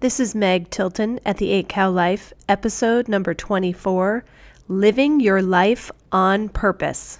This is Meg Tilton at the 8 Cow Life, episode number 24 Living Your Life on Purpose.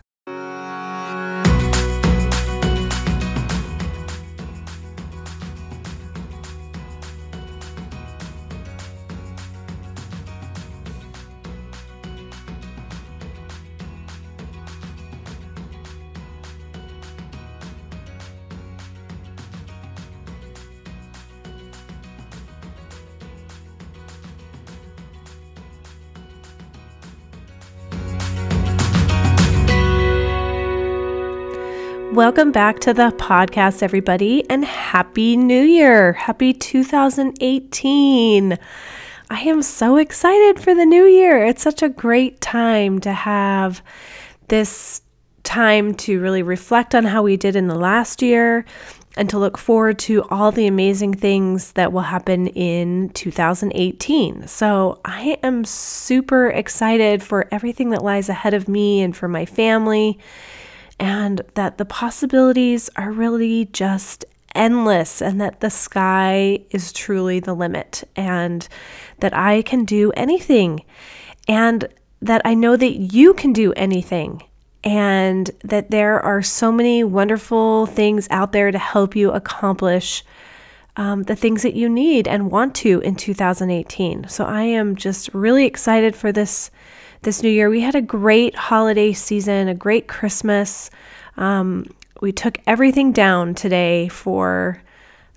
Welcome back to the podcast, everybody, and Happy New Year! Happy 2018! I am so excited for the new year. It's such a great time to have this time to really reflect on how we did in the last year and to look forward to all the amazing things that will happen in 2018. So, I am super excited for everything that lies ahead of me and for my family and that the possibilities are really just endless and that the sky is truly the limit and that I can do anything and that I know that you can do anything and that there are so many wonderful things out there to help you accomplish um, the things that you need and want to in 2018. So I am just really excited for this this new year. We had a great holiday season, a great Christmas. Um, we took everything down today for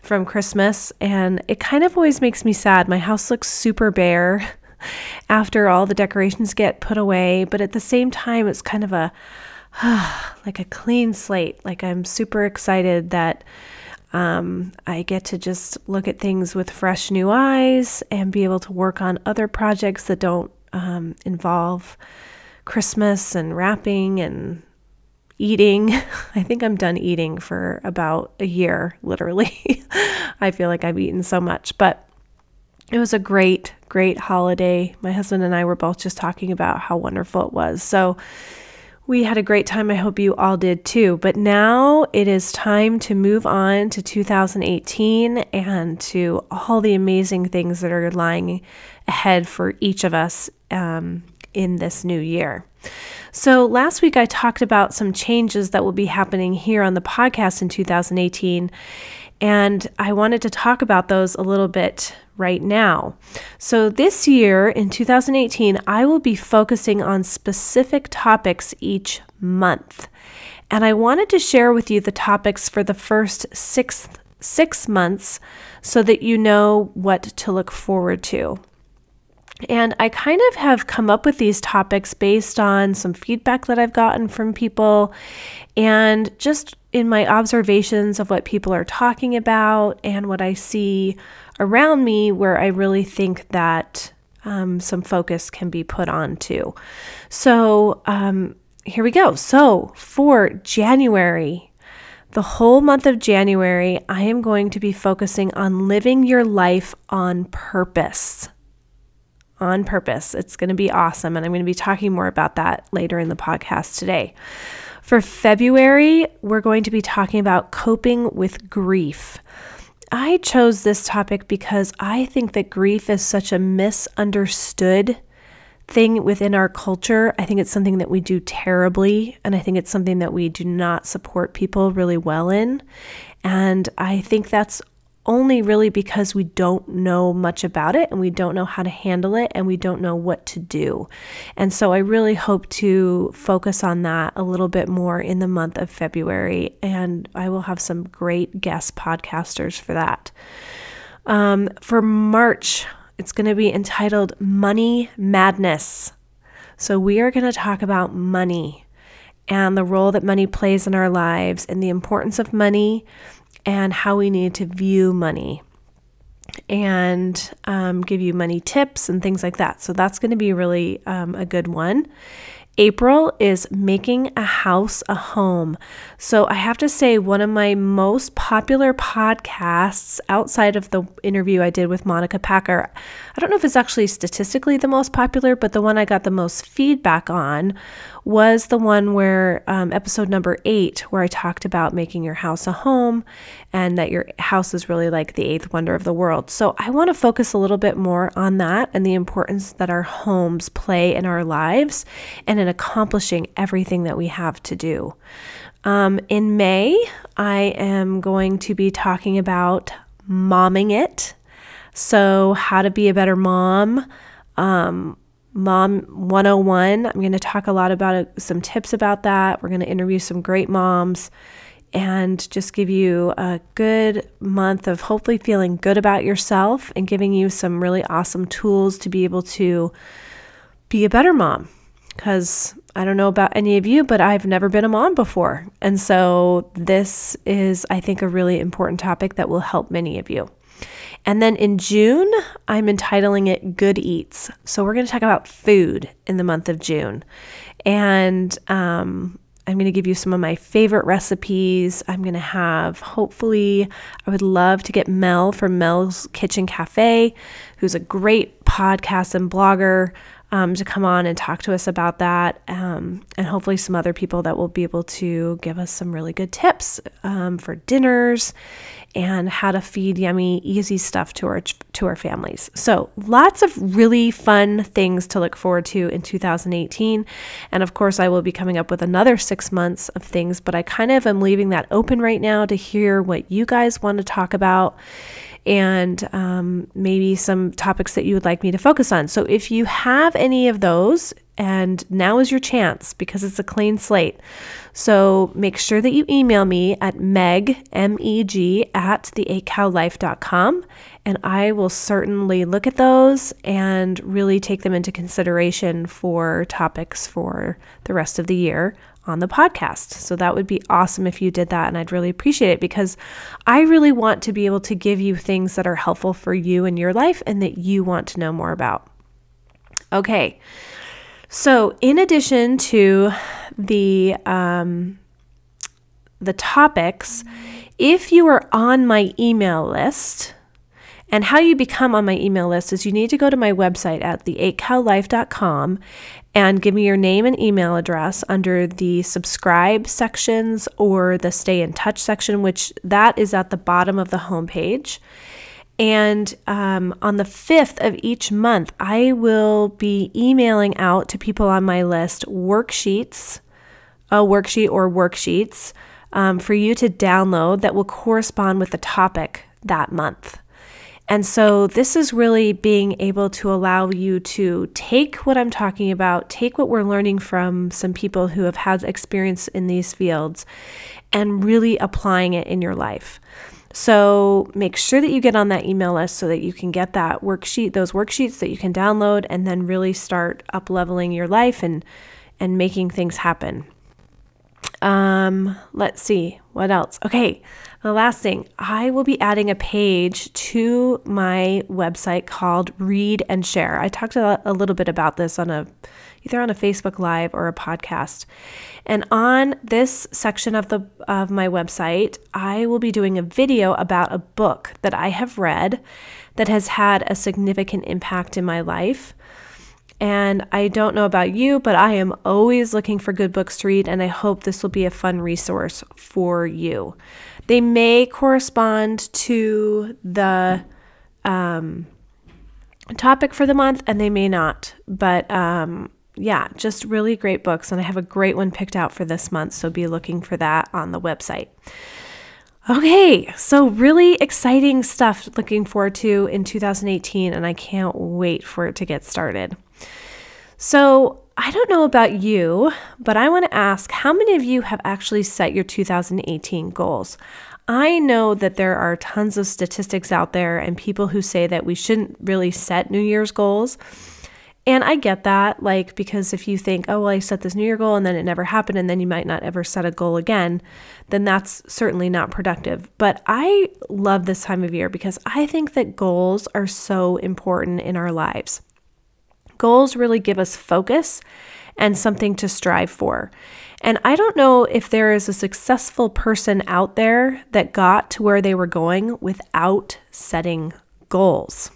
from Christmas, and it kind of always makes me sad. My house looks super bare after all the decorations get put away, but at the same time, it's kind of a like a clean slate. Like I'm super excited that um, I get to just look at things with fresh new eyes and be able to work on other projects that don't um, involve Christmas and wrapping and eating. I think I'm done eating for about a year, literally. I feel like I've eaten so much, but it was a great, great holiday. My husband and I were both just talking about how wonderful it was. So we had a great time. I hope you all did too. But now it is time to move on to 2018 and to all the amazing things that are lying ahead for each of us um, in this new year. So, last week I talked about some changes that will be happening here on the podcast in 2018, and I wanted to talk about those a little bit right now. So, this year in 2018, I will be focusing on specific topics each month. And I wanted to share with you the topics for the first six, six months so that you know what to look forward to. And I kind of have come up with these topics based on some feedback that I've gotten from people and just in my observations of what people are talking about and what I see around me, where I really think that um, some focus can be put on too. So, um, here we go. So, for January, the whole month of January, I am going to be focusing on living your life on purpose on purpose. It's going to be awesome. And I'm going to be talking more about that later in the podcast today. For February, we're going to be talking about coping with grief. I chose this topic because I think that grief is such a misunderstood thing within our culture. I think it's something that we do terribly, and I think it's something that we do not support people really well in. And I think that's only really because we don't know much about it and we don't know how to handle it and we don't know what to do. And so I really hope to focus on that a little bit more in the month of February. And I will have some great guest podcasters for that. Um, for March, it's going to be entitled Money Madness. So we are going to talk about money and the role that money plays in our lives and the importance of money and how we need to view money and um, give you money tips and things like that. So that's going to be really um, a good one. April is making a house a home. So I have to say, one of my most popular podcasts outside of the interview I did with Monica Packer, I don't know if it's actually statistically the most popular, but the one I got the most feedback on was the one where um, episode number eight, where I talked about making your house a home and that your house is really like the eighth wonder of the world. So I want to focus a little bit more on that and the importance that our homes play in our lives and in accomplishing everything that we have to do. Um, in May, I am going to be talking about momming it. So, how to be a better mom. Um, Mom 101. I'm going to talk a lot about some tips about that. We're going to interview some great moms and just give you a good month of hopefully feeling good about yourself and giving you some really awesome tools to be able to be a better mom. Because I don't know about any of you, but I've never been a mom before. And so this is, I think, a really important topic that will help many of you. And then in June, I'm entitling it Good Eats. So we're going to talk about food in the month of June. And um, I'm going to give you some of my favorite recipes. I'm going to have, hopefully, I would love to get Mel from Mel's Kitchen Cafe, who's a great podcast and blogger, um, to come on and talk to us about that. Um, and hopefully, some other people that will be able to give us some really good tips um, for dinners and how to feed yummy, easy stuff to our to our families. So, lots of really fun things to look forward to in 2018. And of course, I will be coming up with another 6 months of things, but I kind of am leaving that open right now to hear what you guys want to talk about and um, maybe some topics that you would like me to focus on. So if you have any of those, and now is your chance because it's a clean slate. So make sure that you email me at meg, M-E-G, at the8cowlife.com and I will certainly look at those and really take them into consideration for topics for the rest of the year on the podcast. So that would be awesome if you did that. And I'd really appreciate it because I really want to be able to give you things that are helpful for you in your life and that you want to know more about. Okay. So, in addition to the um, the topics, if you are on my email list, and how you become on my email list is you need to go to my website at the8cowlife.com and give me your name and email address under the subscribe sections or the stay in touch section, which that is at the bottom of the homepage. And um, on the 5th of each month, I will be emailing out to people on my list worksheets, a worksheet or worksheets um, for you to download that will correspond with the topic that month. And so, this is really being able to allow you to take what I'm talking about, take what we're learning from some people who have had experience in these fields, and really applying it in your life. So, make sure that you get on that email list so that you can get that worksheet, those worksheets that you can download, and then really start up leveling your life and, and making things happen. Um, let's see what else. Okay, the last thing, I will be adding a page to my website called Read and Share. I talked a, little bit about this on a either on a Facebook Live or a podcast. And on this section of the of my website, I will be doing a video about a book that I have read that has had a significant impact in my life. And I don't know about you, but I am always looking for good books to read, and I hope this will be a fun resource for you. They may correspond to the um, topic for the month, and they may not. But um, yeah, just really great books. And I have a great one picked out for this month, so be looking for that on the website. Okay, so really exciting stuff looking forward to in 2018, and I can't wait for it to get started. So, I don't know about you, but I want to ask how many of you have actually set your 2018 goals? I know that there are tons of statistics out there and people who say that we shouldn't really set New Year's goals. And I get that, like, because if you think, oh, well, I set this New Year goal and then it never happened, and then you might not ever set a goal again, then that's certainly not productive. But I love this time of year because I think that goals are so important in our lives. Goals really give us focus and something to strive for. And I don't know if there is a successful person out there that got to where they were going without setting goals.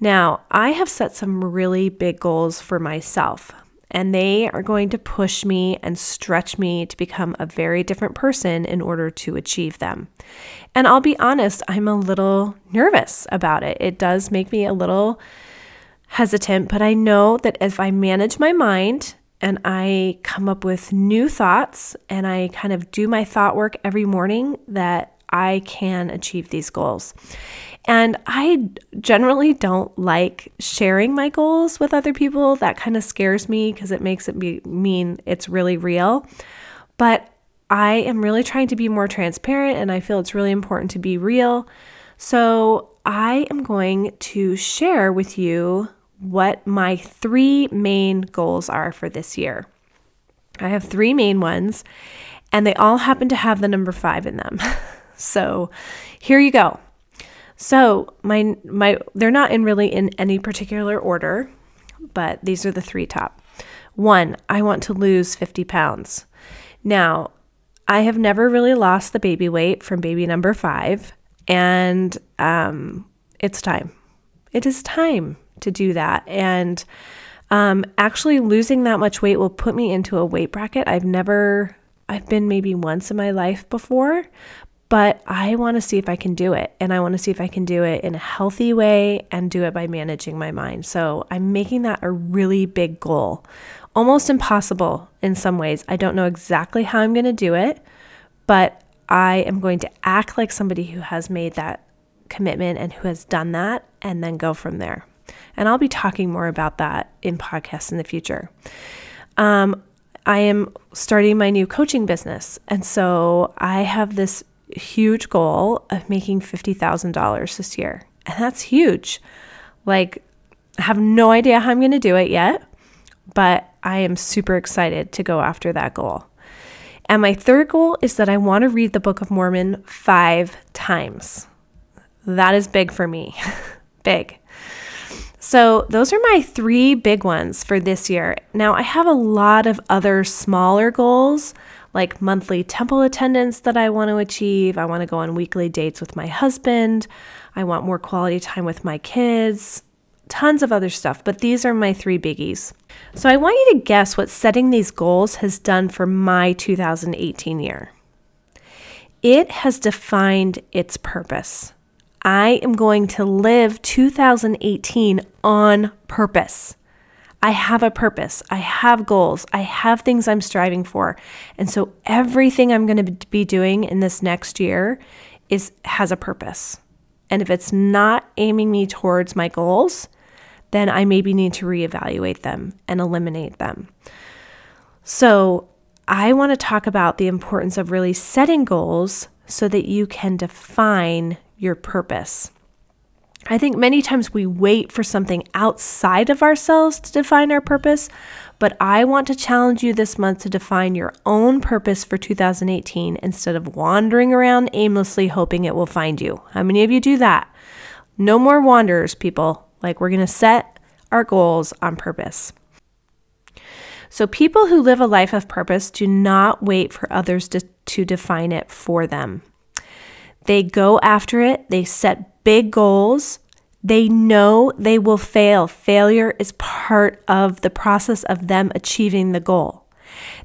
Now, I have set some really big goals for myself, and they are going to push me and stretch me to become a very different person in order to achieve them. And I'll be honest, I'm a little nervous about it. It does make me a little hesitant, but I know that if I manage my mind and I come up with new thoughts and I kind of do my thought work every morning, that I can achieve these goals. And I generally don't like sharing my goals with other people. That kind of scares me because it makes it be, mean it's really real. But I am really trying to be more transparent and I feel it's really important to be real. So I am going to share with you what my three main goals are for this year. I have three main ones, and they all happen to have the number five in them. so here you go. So my my they're not in really in any particular order, but these are the three top. One, I want to lose 50 pounds. Now, I have never really lost the baby weight from baby number five, and um, it's time. It is time to do that. And um, actually, losing that much weight will put me into a weight bracket I've never, I've been maybe once in my life before, but I want to see if I can do it. And I want to see if I can do it in a healthy way and do it by managing my mind. So I'm making that a really big goal, almost impossible in some ways. I don't know exactly how I'm going to do it, but I am going to act like somebody who has made that commitment and who has done that and then go from there. And I'll be talking more about that in podcasts in the future. Um, I am starting my new coaching business. And so I have this huge goal of making $50,000 this year. And that's huge. Like, I have no idea how I'm going to do it yet, but I am super excited to go after that goal. And my third goal is that I want to read the Book of Mormon five times. That is big for me. big. So, those are my three big ones for this year. Now, I have a lot of other smaller goals, like monthly temple attendance that I want to achieve. I want to go on weekly dates with my husband. I want more quality time with my kids, tons of other stuff, but these are my three biggies. So, I want you to guess what setting these goals has done for my 2018 year. It has defined its purpose. I am going to live 2018 on purpose. I have a purpose. I have goals. I have things I'm striving for. And so everything I'm going to be doing in this next year is has a purpose. And if it's not aiming me towards my goals, then I maybe need to reevaluate them and eliminate them. So, I want to talk about the importance of really setting goals so that you can define your purpose. I think many times we wait for something outside of ourselves to define our purpose, but I want to challenge you this month to define your own purpose for 2018 instead of wandering around aimlessly hoping it will find you. How many of you do that? No more wanderers, people. Like, we're going to set our goals on purpose. So, people who live a life of purpose do not wait for others to, to define it for them. They go after it, they set big goals. They know they will fail. Failure is part of the process of them achieving the goal.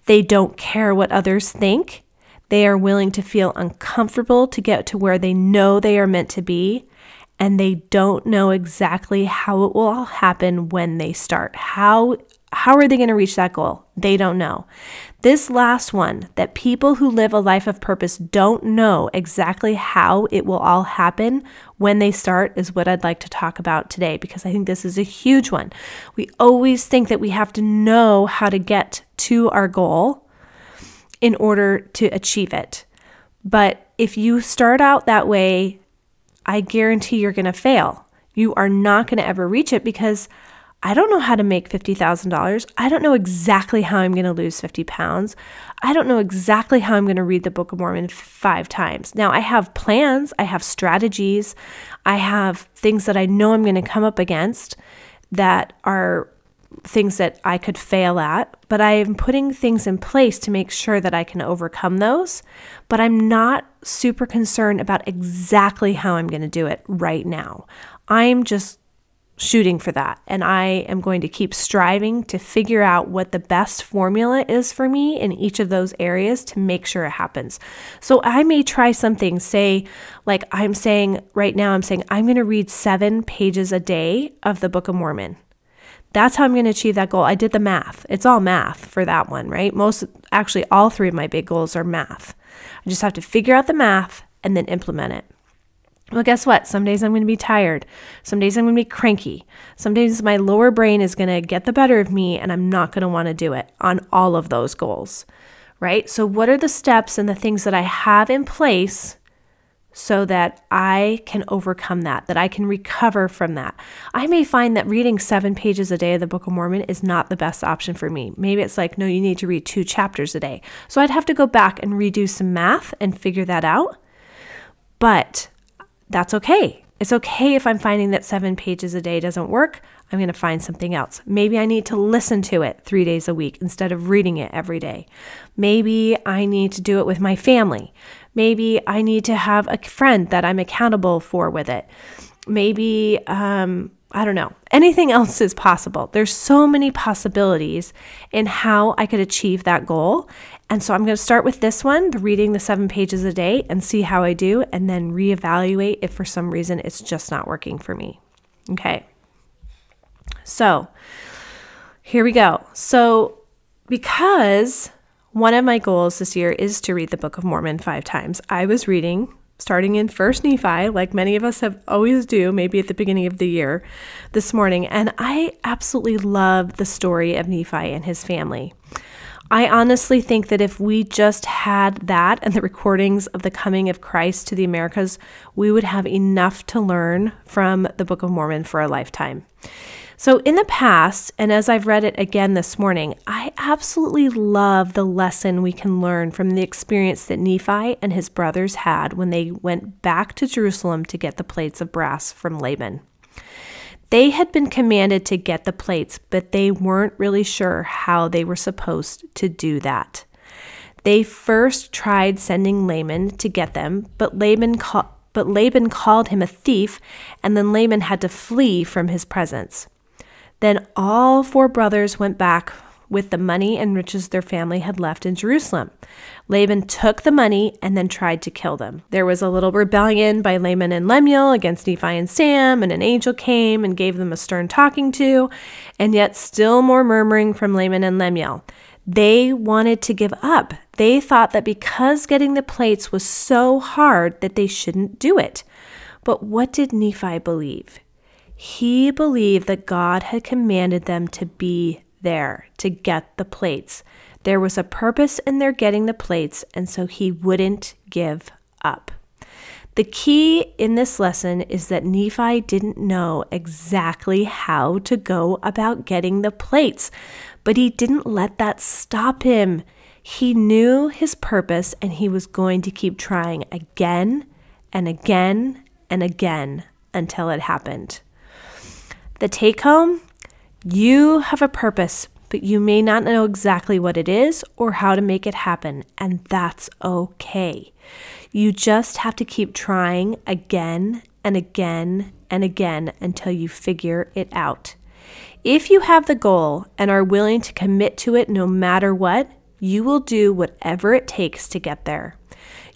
They don't care what others think. They are willing to feel uncomfortable to get to where they know they are meant to be. And they don't know exactly how it will all happen when they start. How how are they going to reach that goal? They don't know. This last one, that people who live a life of purpose don't know exactly how it will all happen when they start, is what I'd like to talk about today because I think this is a huge one. We always think that we have to know how to get to our goal in order to achieve it. But if you start out that way, I guarantee you're going to fail. You are not going to ever reach it because I don't know how to make $50,000. I don't know exactly how I'm going to lose 50 pounds. I don't know exactly how I'm going to read the Book of Mormon five times. Now, I have plans, I have strategies, I have things that I know I'm going to come up against that are things that I could fail at, but I am putting things in place to make sure that I can overcome those. But I'm not super concerned about exactly how I'm going to do it right now. I'm just shooting for that. And I am going to keep striving to figure out what the best formula is for me in each of those areas to make sure it happens. So I may try something, say, like I'm saying right now, I'm saying I'm going to read seven pages a day of the Book of Mormon. That's how I'm going to achieve that goal. I did the math. It's all math for that one, right? Most, actually, all three of my big goals are math. I just have to figure out the math and then implement it. Well, guess what? Some days I'm going to be tired. Some days I'm going to be cranky. Some days my lower brain is going to get the better of me and I'm not going to want to do it on all of those goals, right? So, what are the steps and the things that I have in place so that I can overcome that, that I can recover from that. I may find that reading seven pages a day of the Book of Mormon is not the best option for me. Maybe it's like, no, you need to read two chapters a day. So I'd have to go back and redo some math and figure that out. But that's okay. It's okay if I'm finding that seven pages a day doesn't work. I'm going to find something else. Maybe I need to listen to it three days a week instead of reading it every day. Maybe I need to do it with my family. Maybe I need to have a friend that I'm accountable for with it. Maybe, um, I don't know, anything else is possible. There's so many possibilities in how I could achieve that goal. And so I'm going to start with this one, the reading the seven pages a day, and see how I do, and then reevaluate if for some reason it's just not working for me. Okay. So here we go. So, because one of my goals this year is to read the Book of Mormon five times, I was reading starting in First Nephi, like many of us have always do, maybe at the beginning of the year this morning. And I absolutely love the story of Nephi and his family. I honestly think that if we just had that and the recordings of the coming of Christ to the Americas, we would have enough to learn from the Book of Mormon for a lifetime. So, in the past, and as I've read it again this morning, I absolutely love the lesson we can learn from the experience that Nephi and his brothers had when they went back to Jerusalem to get the plates of brass from Laban. They had been commanded to get the plates, but they weren't really sure how they were supposed to do that. They first tried sending Laman to get them, but Laban, but Laban called him a thief, and then Laman had to flee from his presence. Then all four brothers went back with the money and riches their family had left in Jerusalem. Laban took the money and then tried to kill them. There was a little rebellion by Laman and Lemuel against Nephi and Sam, and an angel came and gave them a stern talking to, and yet still more murmuring from Laman and Lemuel. They wanted to give up. They thought that because getting the plates was so hard that they shouldn't do it. But what did Nephi believe? He believed that God had commanded them to be there to get the plates. There was a purpose in their getting the plates, and so he wouldn't give up. The key in this lesson is that Nephi didn't know exactly how to go about getting the plates, but he didn't let that stop him. He knew his purpose and he was going to keep trying again and again and again until it happened. The take home you have a purpose, but you may not know exactly what it is or how to make it happen, and that's okay. You just have to keep trying again and again and again until you figure it out. If you have the goal and are willing to commit to it no matter what, you will do whatever it takes to get there.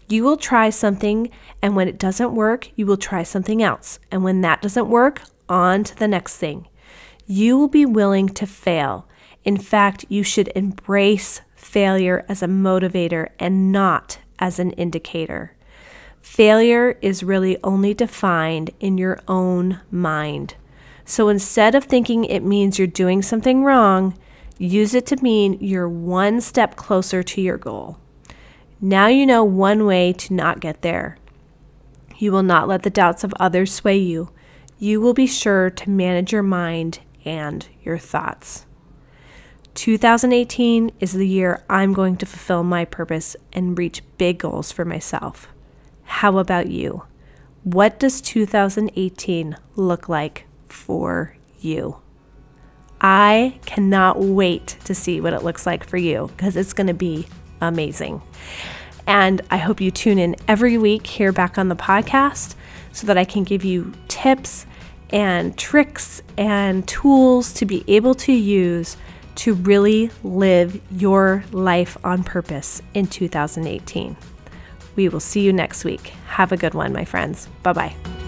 You will try something, and when it doesn't work, you will try something else. And when that doesn't work, on to the next thing you will be willing to fail. In fact, you should embrace failure as a motivator and not as an indicator. Failure is really only defined in your own mind. So instead of thinking it means you're doing something wrong, use it to mean you're one step closer to your goal. Now you know one way to not get there. You will not let the doubts of others sway you. You will be sure to manage your mind and your thoughts. 2018 is the year I'm going to fulfill my purpose and reach big goals for myself. How about you? What does 2018 look like for you? I cannot wait to see what it looks like for you because it's going to be amazing. And I hope you tune in every week here back on the podcast so that I can give you tips and tricks and tools to be able to use to really live your life on purpose in 2018. We will see you next week. Have a good one, my friends. Bye bye.